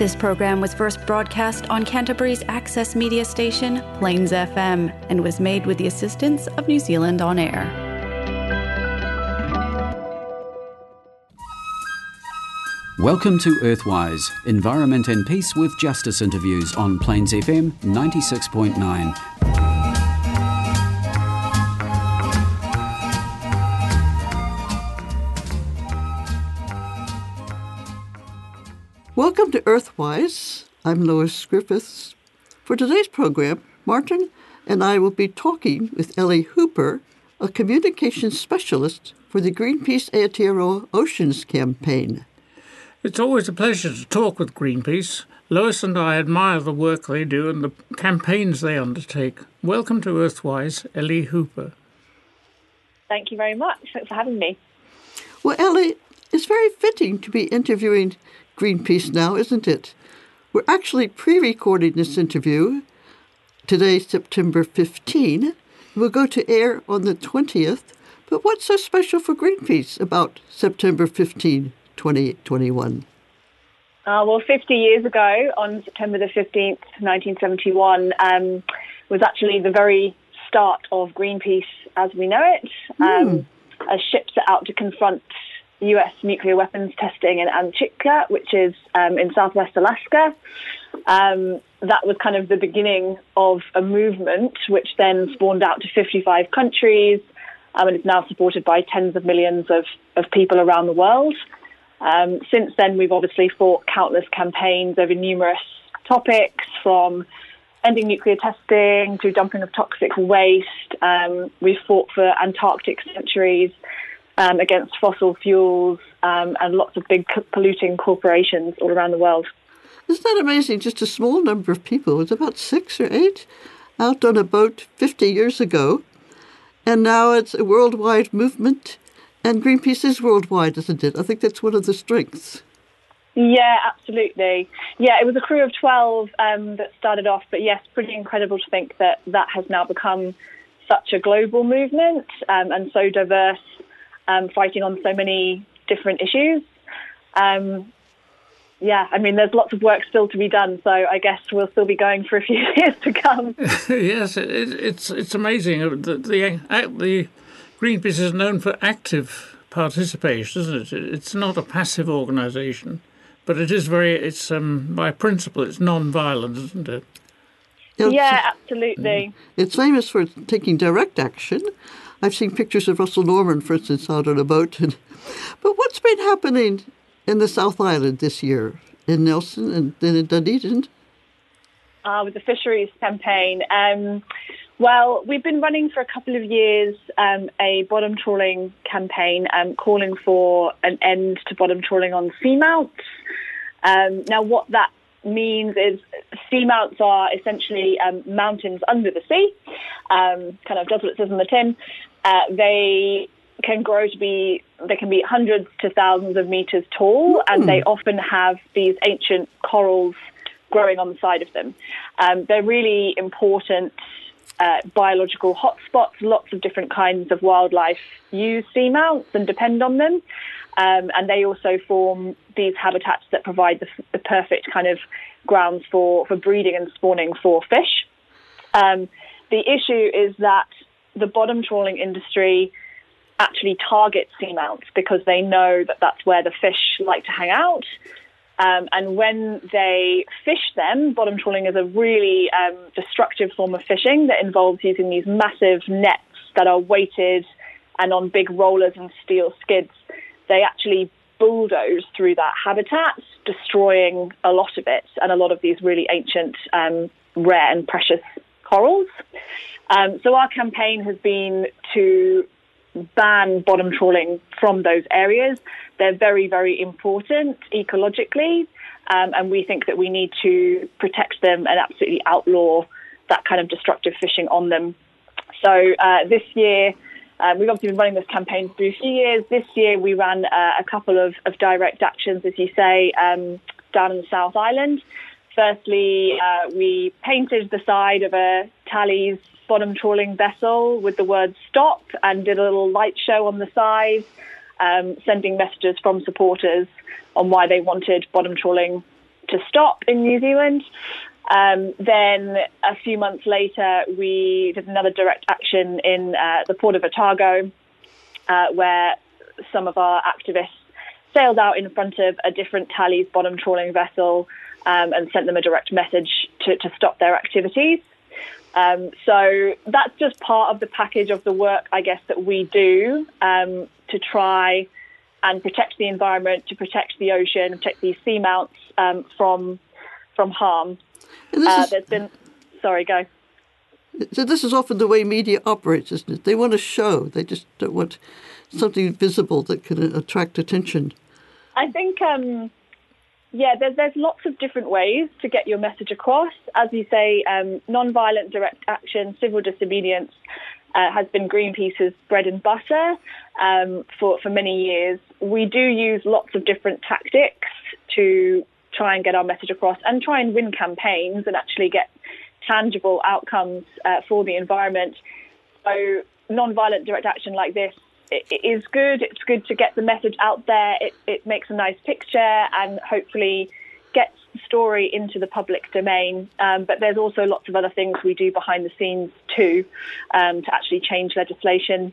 This program was first broadcast on Canterbury's access media station, Plains FM, and was made with the assistance of New Zealand On Air. Welcome to Earthwise, Environment and Peace with Justice interviews on Plains FM 96.9. Welcome to Earthwise. I'm Lois Griffiths. For today's program, Martin and I will be talking with Ellie Hooper, a communications specialist for the Greenpeace Aotearoa Oceans campaign. It's always a pleasure to talk with Greenpeace. Lois and I admire the work they do and the campaigns they undertake. Welcome to Earthwise, Ellie Hooper. Thank you very much. Thanks for having me. Well, Ellie, it's very fitting to be interviewing Greenpeace now, isn't it? We're actually pre recording this interview today, September 15. It will go to air on the 20th. But what's so special for Greenpeace about September 15, 2021? Uh, well, 50 years ago, on September the 15th, 1971, um, was actually the very start of Greenpeace as we know it. Um, As ships set out to confront US nuclear weapons testing in Amchitka, which is um, in southwest Alaska. Um, that was kind of the beginning of a movement, which then spawned out to 55 countries um, and is now supported by tens of millions of, of people around the world. Um, since then, we've obviously fought countless campaigns over numerous topics from ending nuclear testing to dumping of toxic waste. Um, we've fought for Antarctic sanctuaries um, against fossil fuels um, and lots of big polluting corporations all around the world. Isn't that amazing? Just a small number of people, it's about six or eight, out on a boat 50 years ago. And now it's a worldwide movement. And Greenpeace is worldwide, isn't it? I think that's one of the strengths. Yeah, absolutely. Yeah, it was a crew of 12 um, that started off, but yes, pretty incredible to think that that has now become such a global movement um, and so diverse, um, fighting on so many different issues. Um, yeah, I mean, there's lots of work still to be done, so I guess we'll still be going for a few years to come. yes, it, it's it's amazing. The, the, the Greenpeace is known for active participation, isn't it? It's not a passive organisation, but it is very. It's um, by principle, it's non-violent, isn't it? Yeah, absolutely. It's famous for taking direct action. I've seen pictures of Russell Norman, for instance, out on a boat. But what's been happening in the South Island this year, in Nelson and then in Dunedin? Uh, with the fisheries campaign. Um, well, we've been running for a couple of years um, a bottom trawling campaign um, calling for an end to bottom trawling on seamounts. Um, now, what that means is seamounts are essentially um, mountains under the sea, um, kind of does what it says on the tin. Uh, they can grow to be, they can be hundreds to thousands of meters tall, and they often have these ancient corals growing on the side of them. Um, they're really important uh, biological hotspots. Lots of different kinds of wildlife use seamounts and depend on them. Um, and they also form these habitats that provide the, the, perfect kind of grounds for, for breeding and spawning for fish. Um, the issue is that the bottom trawling industry actually targets seamounts because they know that that's where the fish like to hang out. Um, and when they fish them, bottom trawling is a really um, destructive form of fishing that involves using these massive nets that are weighted and on big rollers and steel skids. They actually bulldoze through that habitat, destroying a lot of it and a lot of these really ancient, um, rare, and precious corals. Um, so our campaign has been to ban bottom trawling from those areas. They're very, very important ecologically, um, and we think that we need to protect them and absolutely outlaw that kind of destructive fishing on them. So uh, this year, um, we've obviously been running this campaign for a few years. This year, we ran uh, a couple of, of, direct actions, as you say, um, down in the South Island. Firstly, uh, we painted the side of a Talley's bottom trawling vessel with the word stop and did a little light show on the side, um, sending messages from supporters on why they wanted bottom trawling to stop in New Zealand. Um, then a few months later, we did another direct action in uh, the port of Otago, uh, where some of our activists sailed out in front of a different Talley's bottom trawling vessel um, and sent them a direct message to, to stop their activities. Um, so that's just part of the package of the work, I guess, that we do um, to try and protect the environment, to protect the ocean, protect these seamounts um, from from harm. Uh, is, there's been, sorry, go. So this is often the way media operates, isn't it? They want a show. They just don't want something visible that can attract attention. I think um, yeah, there's there's lots of different ways to get your message across. As you say, um, non-violent direct action, civil disobedience uh, has been Greenpeace's bread and butter um, for for many years. We do use lots of different tactics to try and get our message across and try and win campaigns and actually get tangible outcomes uh, for the environment. So, non-violent direct action like this it is good. It's good to get the message out there. It, it makes a nice picture and hopefully gets the story into the public domain. Um, but there's also lots of other things we do behind the scenes too um, to actually change legislation.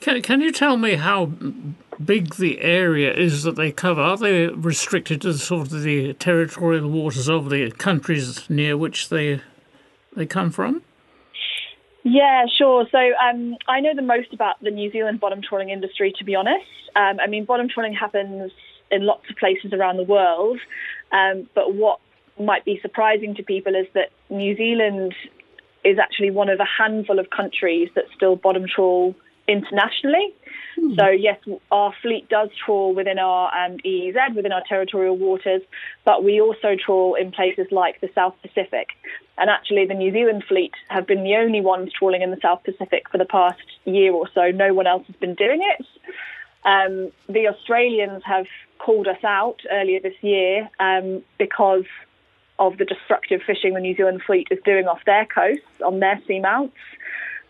Can, can you tell me how big the area is that they cover? Are they restricted to sort of the territorial waters of the countries near which they they come from? Yeah, sure. So um, I know the most about the New Zealand bottom trawling industry, to be honest. Um, I mean, bottom trawling happens in lots of places around the world, um, but what might be surprising to people is that New Zealand is actually one of a handful of countries that still bottom trawl internationally. Hmm. So yes, our fleet does trawl within our um, EEZ, within our territorial waters, but we also trawl in places like the South Pacific. And actually, the New Zealand fleet have been the only ones trawling in the South Pacific for the past year or so. No one else has been doing it. Um, the Australians have called us out earlier this year um, because of the destructive fishing the New Zealand fleet is doing off their coasts on their seamounts.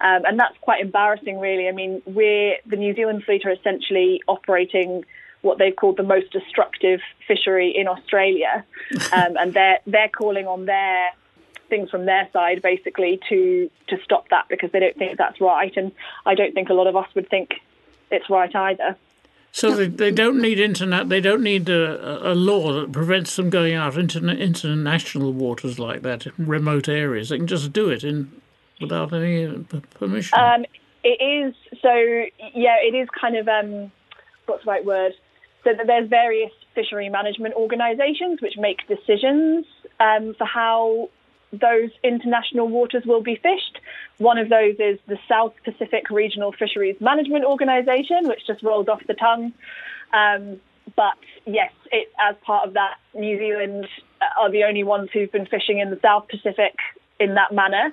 Um, and that's quite embarrassing, really. I mean, we're the New Zealand fleet are essentially operating what they've called the most destructive fishery in Australia, um, and they're they're calling on their things from their side basically to to stop that because they don't think that's right, and I don't think a lot of us would think it's right either. So they, they don't need internet. They don't need a, a law that prevents them going out into international waters like that, remote areas. They can just do it in without any uh, permission? Um, it is so. Yeah, it is kind of um, what's the right word? So that there's various fishery management organisations which make decisions um, for how those international waters will be fished. One of those is the South Pacific Regional Fisheries Management Organisation, which just rolled off the tongue. Um, but yes, it, as part of that, New Zealand are the only ones who've been fishing in the South Pacific in that manner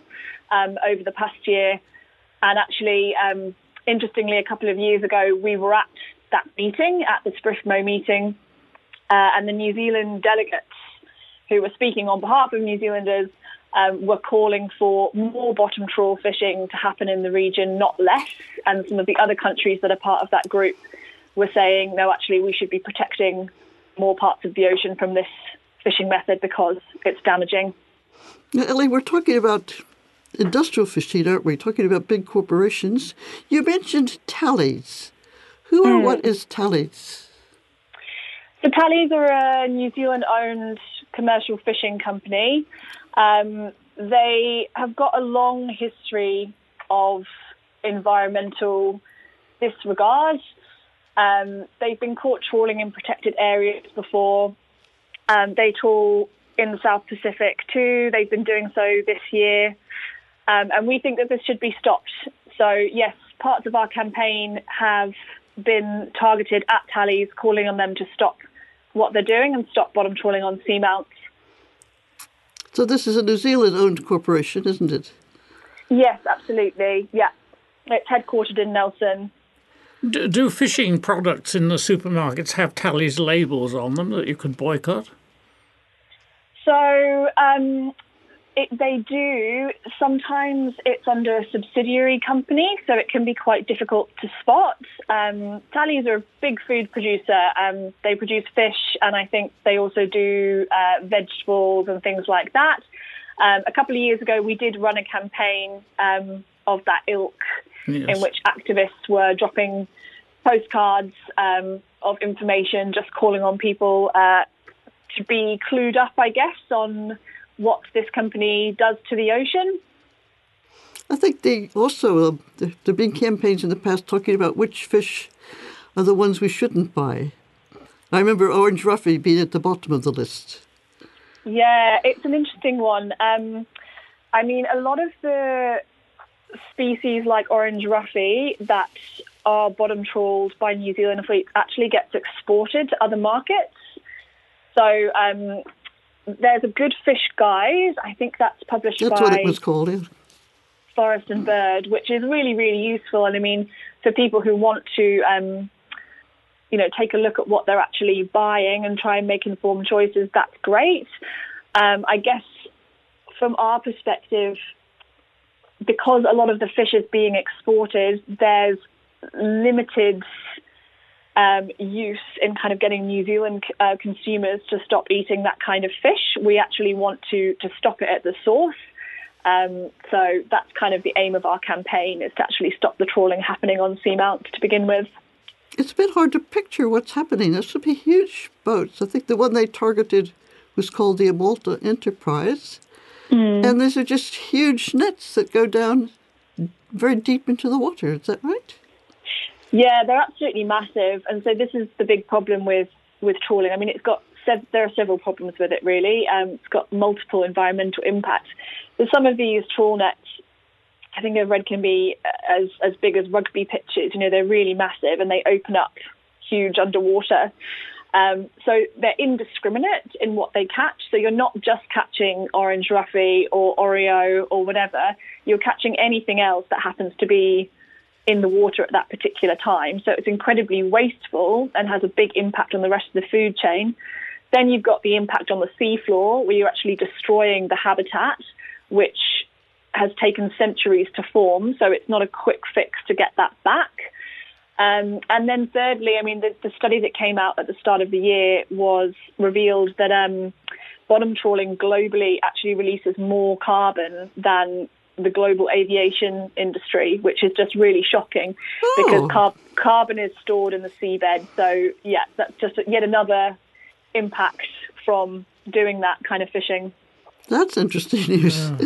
um, over the past year. And actually, um, interestingly, a couple of years ago, we were at that meeting, at the SPRFMO meeting, uh, and the New Zealand delegates who were speaking on behalf of New Zealanders um, were calling for more bottom trawl fishing to happen in the region, not less. And some of the other countries that are part of that group were saying, no, actually, we should be protecting more parts of the ocean from this fishing method because it's damaging. Now, Ellie, we're talking about industrial fishing, aren't we? Talking about big corporations. You mentioned Talley's. Who or mm. what is Talley's? So Talley's are a New Zealand-owned commercial fishing company. Um, they have got a long history of environmental disregard. Um, they've been caught trawling in protected areas before. Um, they trawl in the South Pacific too. They've been doing so this year. Um, and we think that this should be stopped. So, yes, parts of our campaign have been targeted at Talley's, calling on them to stop what they're doing and stop bottom trawling on seamounts. So, this is a New Zealand owned corporation, isn't it? Yes, absolutely. Yeah. It's headquartered in Nelson. Do, do fishing products in the supermarkets have Talley's labels on them that you could boycott? So, um, it, they do. Sometimes it's under a subsidiary company, so it can be quite difficult to spot. Um, Talley's are a big food producer. Um, they produce fish, and I think they also do uh, vegetables and things like that. Um, a couple of years ago, we did run a campaign um, of that ilk, yes. in which activists were dropping postcards um, of information, just calling on people uh, to be clued up, I guess, on what this company does to the ocean. I think they also uh, there have been campaigns in the past talking about which fish are the ones we shouldn't buy. I remember orange roughy being at the bottom of the list. Yeah, it's an interesting one. Um, I mean, a lot of the species like orange roughy that are bottom trawled by New Zealand fleets actually gets exported to other markets. So um, there's a good fish guide. I think that's published that's by. What it was called. Yeah. Forest and Bird, which is really, really useful. And I mean, for people who want to, um, you know, take a look at what they're actually buying and try and make informed choices, that's great. Um, I guess from our perspective, because a lot of the fish is being exported, there's limited um, use in kind of getting New Zealand uh, consumers to stop eating that kind of fish. We actually want to to stop it at the source. Um, so that's kind of the aim of our campaign is to actually stop the trawling happening on seamounts to begin with. It's a bit hard to picture what's happening. There should be huge boats. I think the one they targeted was called the Amalta Enterprise. Mm. And these are just huge nets that go down very deep into the water. Is that right? Yeah, they're absolutely massive, and so this is the big problem with with trawling. I mean, it's got sev- there are several problems with it. Really, um, it's got multiple environmental impacts. But some of these trawl nets, I think I've read, can be as as big as rugby pitches. You know, they're really massive, and they open up huge underwater. Um, so they're indiscriminate in what they catch. So you're not just catching orange roughy or Oreo or whatever. You're catching anything else that happens to be in the water at that particular time. So it's incredibly wasteful and has a big impact on the rest of the food chain. Then you've got the impact on the seafloor, where you're actually destroying the habitat, which has taken centuries to form. So it's not a quick fix to get that back. Um, and then thirdly, I mean, the, the, study that came out at the start of the year was revealed that um, bottom trawling globally actually releases more carbon than the global aviation industry, which is just really shocking oh. because car- carbon is stored in the seabed. So, yeah, that's just yet another impact from doing that kind of fishing. That's interesting news. Yeah.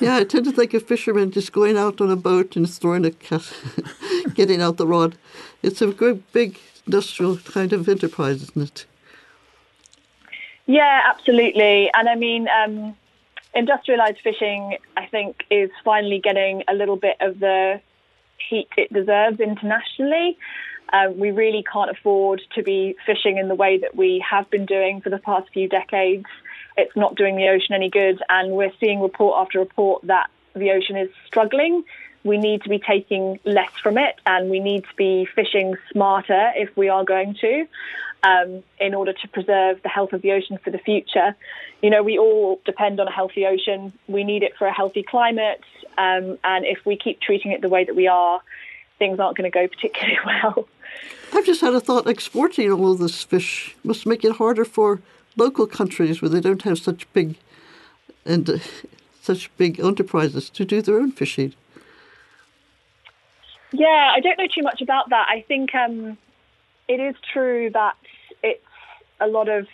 yeah, I tend to think of fishermen just going out on a boat and throwing a cat, getting out the rod. It's a good, big industrial kind of enterprise, isn't it? Yeah, absolutely. And I mean, um, industrialized fishing, I think, is finally getting a little bit of the heat it deserves internationally. Um, we really can't afford to be fishing in the way that we have been doing for the past few decades. It's not doing the ocean any good, and we're seeing report after report that the ocean is struggling. We need to be taking less from it, and we need to be fishing smarter if we are going to um, in order to preserve the health of the ocean for the future. You know, we all depend on a healthy ocean. We need it for a healthy climate. Um, and if we keep treating it the way that we are, things aren't going to go particularly well. I've just had a thought exporting all of this fish must make it harder for local countries where they don't have such big and uh, such big enterprises to do their own fishing. Yeah, I don't know too much about that. I think um, it is true that a lot of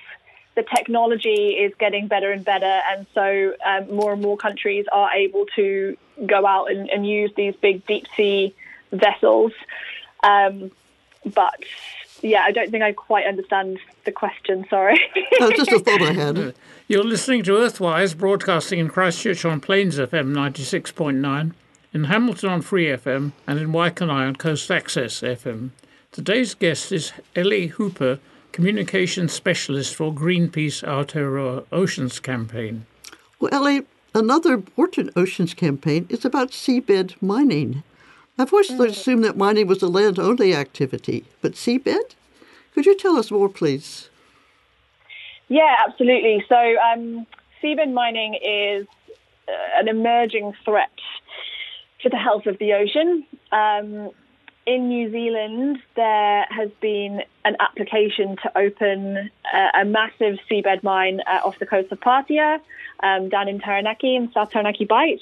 the technology is getting better and better, and so um, more and more countries are able to go out and, and use these big deep sea vessels. Um, but yeah, I don't think I quite understand the question. Sorry. no, just a thought I had. You're listening to Earthwise, broadcasting in Christchurch on Plains FM 96.9, in Hamilton on Free FM, and in Waikanae on Coast Access FM. Today's guest is Ellie Hooper, Communications Specialist for Greenpeace Aotearoa Oceans Campaign. Well, Ellie, another important oceans campaign is about seabed mining. I've always mm. assumed that mining was a land only activity, but seabed? Could you tell us more, please? Yeah, absolutely. So, um, seabed mining is an emerging threat to the health of the ocean. Um, in New Zealand, there has been an application to open a, a massive seabed mine uh, off the coast of Patea, um, down in Taranaki, in South Taranaki Bight.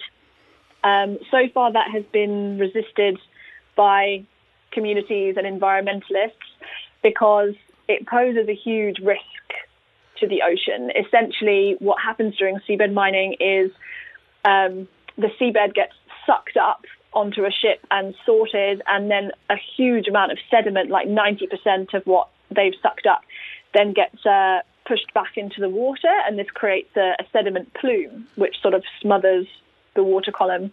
Um, so far, that has been resisted by communities and environmentalists because it poses a huge risk to the ocean. Essentially, what happens during seabed mining is um, the seabed gets sucked up onto a ship and sorted, and then a huge amount of sediment, like 90% of what they've sucked up, then gets uh, pushed back into the water, and this creates a, a, sediment plume, which sort of smothers the water column.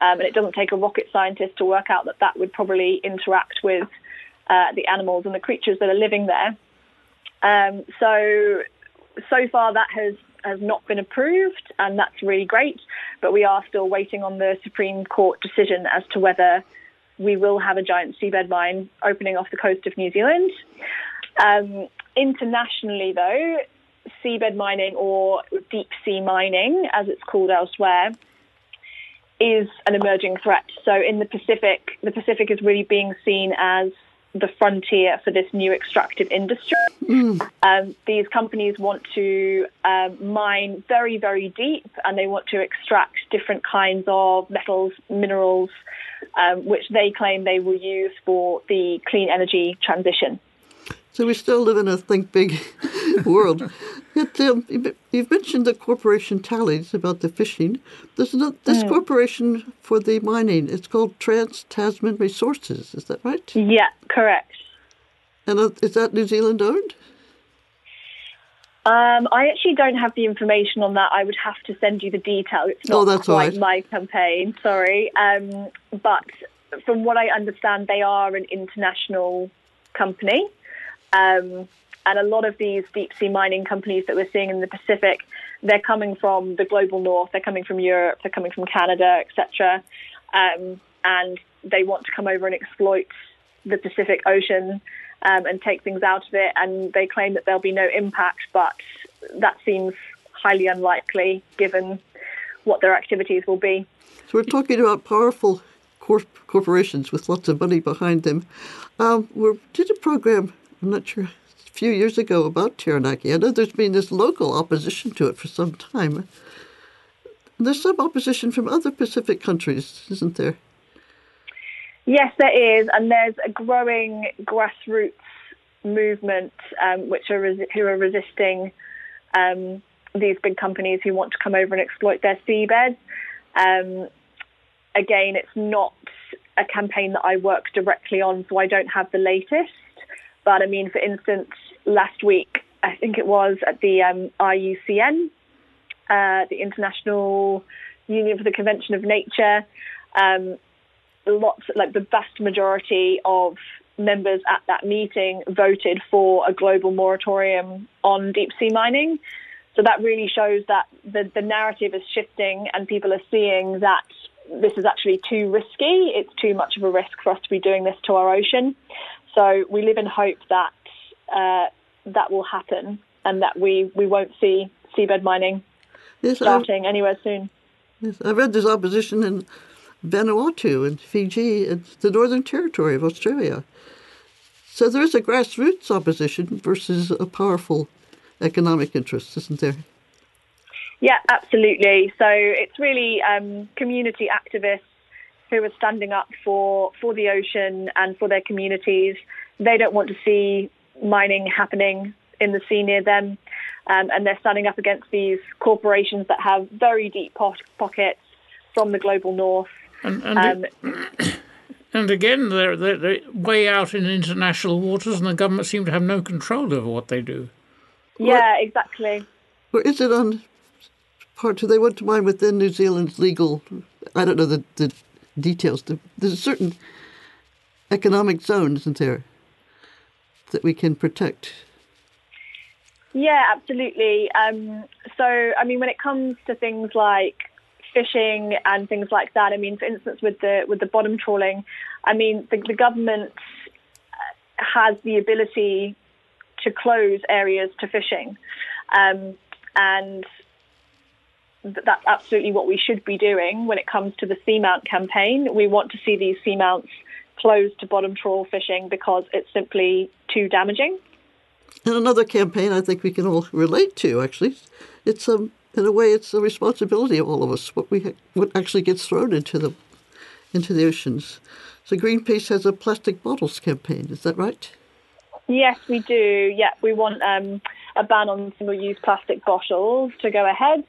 Um, and it doesn't take a rocket scientist to work out that that would probably interact with uh, the animals and the creatures that are living there. Um, so, so far that has has not been approved, and that's really great. But we are still waiting on the Supreme Court decision as to whether we will have a giant seabed mine opening off the coast of New Zealand. Um, internationally, though, seabed mining or deep sea mining, as it's called elsewhere, is an emerging threat. So in the Pacific, the Pacific is really being seen as the frontier for this new extractive industry. Mm. Um, these companies want to um, mine very, very deep and they want to extract different kinds of metals, minerals, um, which they claim they will use for the clean energy transition. So we still live in a think big world. It, um, you've mentioned the corporation Talley's about the fishing. There's not, this mm. corporation for the mining. It's called Trans Tasman Resources. Is that right? Yeah, correct. And uh, is that New Zealand owned? Um, I actually don't have the information on that. I would have to send you the detail. It's not oh, quite right. my campaign, sorry. Um, but from what I understand, they are an international company. Um, and a lot of these deep sea mining companies that we're seeing in the Pacific, they're coming from the global north, they're coming from Europe, they're coming from Canada, etc. Um, and they want to come over and exploit the Pacific Ocean um, and take things out of it. And they claim that there'll be no impact, but that seems highly unlikely given what their activities will be. So we're talking about powerful corp- corporations with lots of money behind them. Um, we did a program I'm not sure, few years ago about Taranaki. I know there's been this local opposition to it for some time. There's some opposition from other Pacific countries, isn't there? Yes, there is, and there's a growing grassroots movement um, which are who are resisting um, these big companies who want to come over and exploit their seabeds. Um, again, it's not a campaign that I work directly on, so I don't have the latest. But I mean, for instance, last week, I think it was at the um, IUCN, uh, the International Union for the Convention of Nature, um, lots, like the vast majority of members at that meeting voted for a global moratorium on deep sea mining. So that really shows that the, the narrative is shifting and people are seeing that this is actually too risky. It's too much of a risk for us to be doing this to our ocean. So we live in hope that uh, that will happen and that we, we won't see seabed mining yes, starting i anywhere soon. Yes, I read there's opposition in Vanuatu and Fiji and the Northern Territory of Australia. So there is a grassroots opposition versus a powerful economic interest, isn't there? Yeah, absolutely. So it's really um, community activists who are standing up for, for the ocean and for their communities. They don't want to see mining happening in the sea near them. Um, and they're standing up against these corporations that have very deep po- pockets from the global north. And, and, um, and again, they're, they're, they're, way out in international waters, and the government seem to have no control over what they do. Yeah, exactly. Or is it on part? Do they want to mine within New Zealand's legal? I don't know the, the details. There's a certain economic zone, isn't there, that we can protect? Yeah, absolutely. Um, so, I mean, when it comes to things like fishing and things like that, I mean, for instance, with the with the bottom trawling, I mean, the, the government has the ability to close areas to fishing, um, and that's absolutely what we should be doing when it comes to the seamount campaign. We want to see these seamounts closed to bottom trawl fishing because it's simply too damaging. And another campaign I think we can all relate to, actually. It's um, in a way, it's a responsibility of all of us what we what actually gets thrown into the into the oceans. So Greenpeace has a plastic bottles campaign. Is that right? Yes, we do. Yeah, we want um, a ban on single-use plastic bottles to go ahead.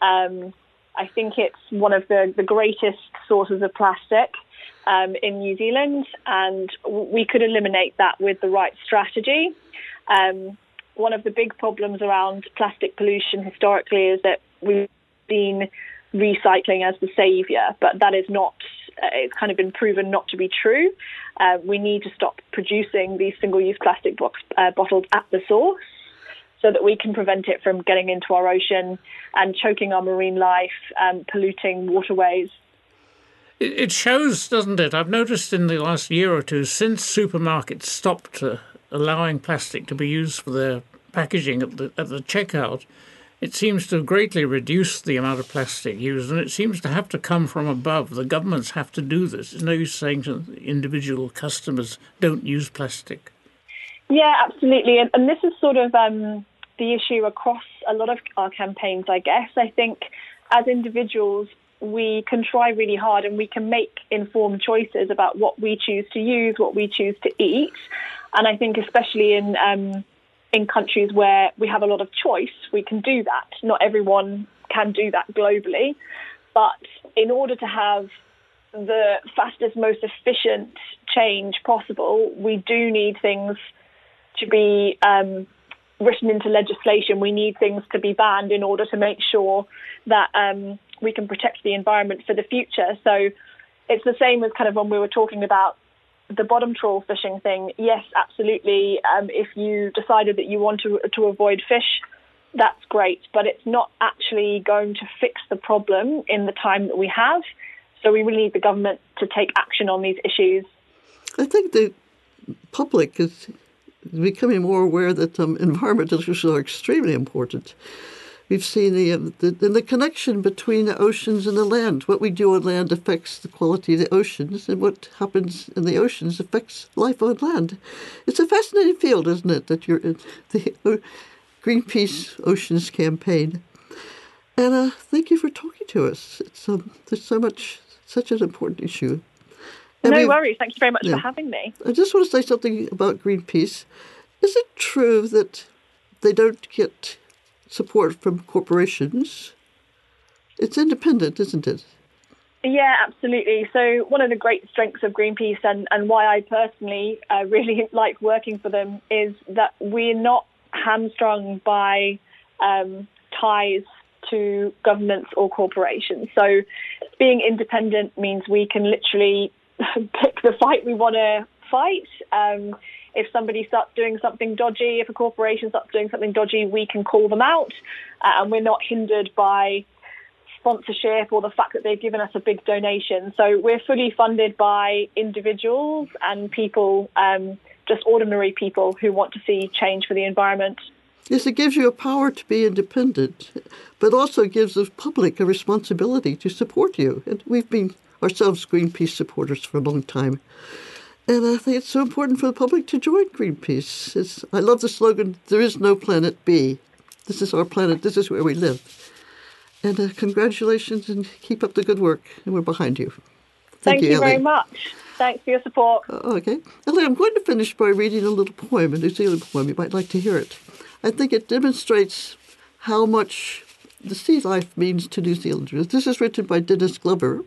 Um, I think it's one of the, the greatest sources of plastic um, in New Zealand, and we could eliminate that with the right strategy. Um, one of the big problems around plastic pollution historically is that we've been recycling as the savior, but that is not. Uh, it's kind of been proven not to be true. Uh, we need to stop producing these single-use plastic box, uh, bottles at the source, so that we can prevent it from getting into our ocean and choking our marine life, um, polluting waterways. It shows, doesn't it? I've noticed in the last year or two, since supermarkets stopped uh, allowing plastic to be used for their packaging at the at the checkout, it seems to have greatly reduce the amount of plastic used, and it seems to have to come from above. The governments have to do this. It's no use saying to individual customers, don't use plastic. Yeah, absolutely. And, and this is sort of um, the issue across a lot of our campaigns, I guess. I think as individuals, we can try really hard and we can make informed choices about what we choose to use, what we choose to eat. And I think, especially in um, in countries where we have a lot of choice, we can do that. Not everyone can do that globally, but in order to have the fastest, most efficient change possible, we do need things to be um, written into legislation. We need things to be banned in order to make sure that um, we can protect the environment for the future. So it's the same as kind of when we were talking about the bottom trawl fishing thing, yes, absolutely. Um, if you decided that you want to to avoid fish, that's great, but it's not actually going to fix the problem in the time that we have. So we really need the government to take action on these issues. I think the public is becoming more aware that um, environmental issues are extremely important. We've seen the, um, the, the connection between the oceans and the land. What we do on land affects the quality of the oceans, and what happens in the oceans affects life on land. It's a fascinating field, isn't it, that you're in the Greenpeace Oceans campaign. And uh, thank you for talking to us. It's um, there's so much, such an important issue. No worries. Thank you very much yeah. for having me. I just want to say something about Greenpeace. Is it true that they don't get support from corporations. It's independent, isn't it? Yeah, absolutely. So, one of the great strengths of Greenpeace and, and why I personally uh, really like working for them is that we're not hamstrung by um, ties to governments or corporations. So, being independent means we can literally pick the fight we want to fight. Um, if somebody starts doing something dodgy, if a corporation starts doing something dodgy, we can call them out, uh, and we're not hindered by sponsorship or the fact that they've given us a big donation. So we're fully funded by individuals and people, um, just ordinary people who want to see change for the environment. Yes, it gives you a power to be independent, but also gives the public a responsibility to support you. And we've been ourselves Greenpeace supporters for a long time. And I think it's so important for the public to join Greenpeace. It's, I love the slogan, there is no planet B. This is our planet, this is where we live. And uh, congratulations and keep up the good work. And we're behind you. Thank, Thank you, you very much. Thanks for your support. Uh, okay. Ellie, I'm going to finish by reading a little poem, a New Zealand poem. You might like to hear it. I think it demonstrates how much the sea life means to New Zealanders. This is written by Dennis Glover.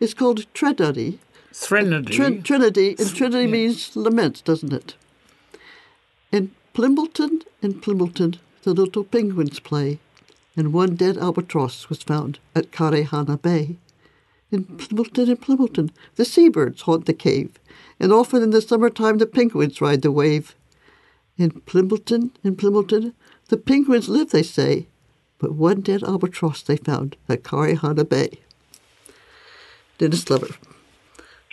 It's called Trinity, Threnody. Tr- Trinity, and Trinity yeah. means lament, doesn't it? In Plimmerton, in Plimmerton, the little penguins play, and one dead albatross was found at Karehana Bay. In Plimmerton, in Plimmerton, the seabirds haunt the cave, and often in the summertime the penguins ride the wave. In Plimmerton, in Plimmerton, the penguins live, they say, but one dead albatross they found at Karehana Bay. Dennis Glover.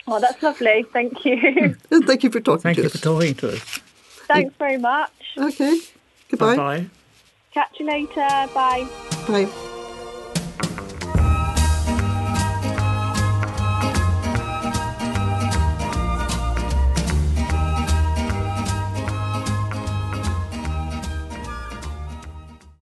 Oh, that's lovely. Thank you. And thank you for talking Thank to you us. for talking to us. Thanks very much. Okay. Goodbye. Bye. Catch you later. Bye. Bye.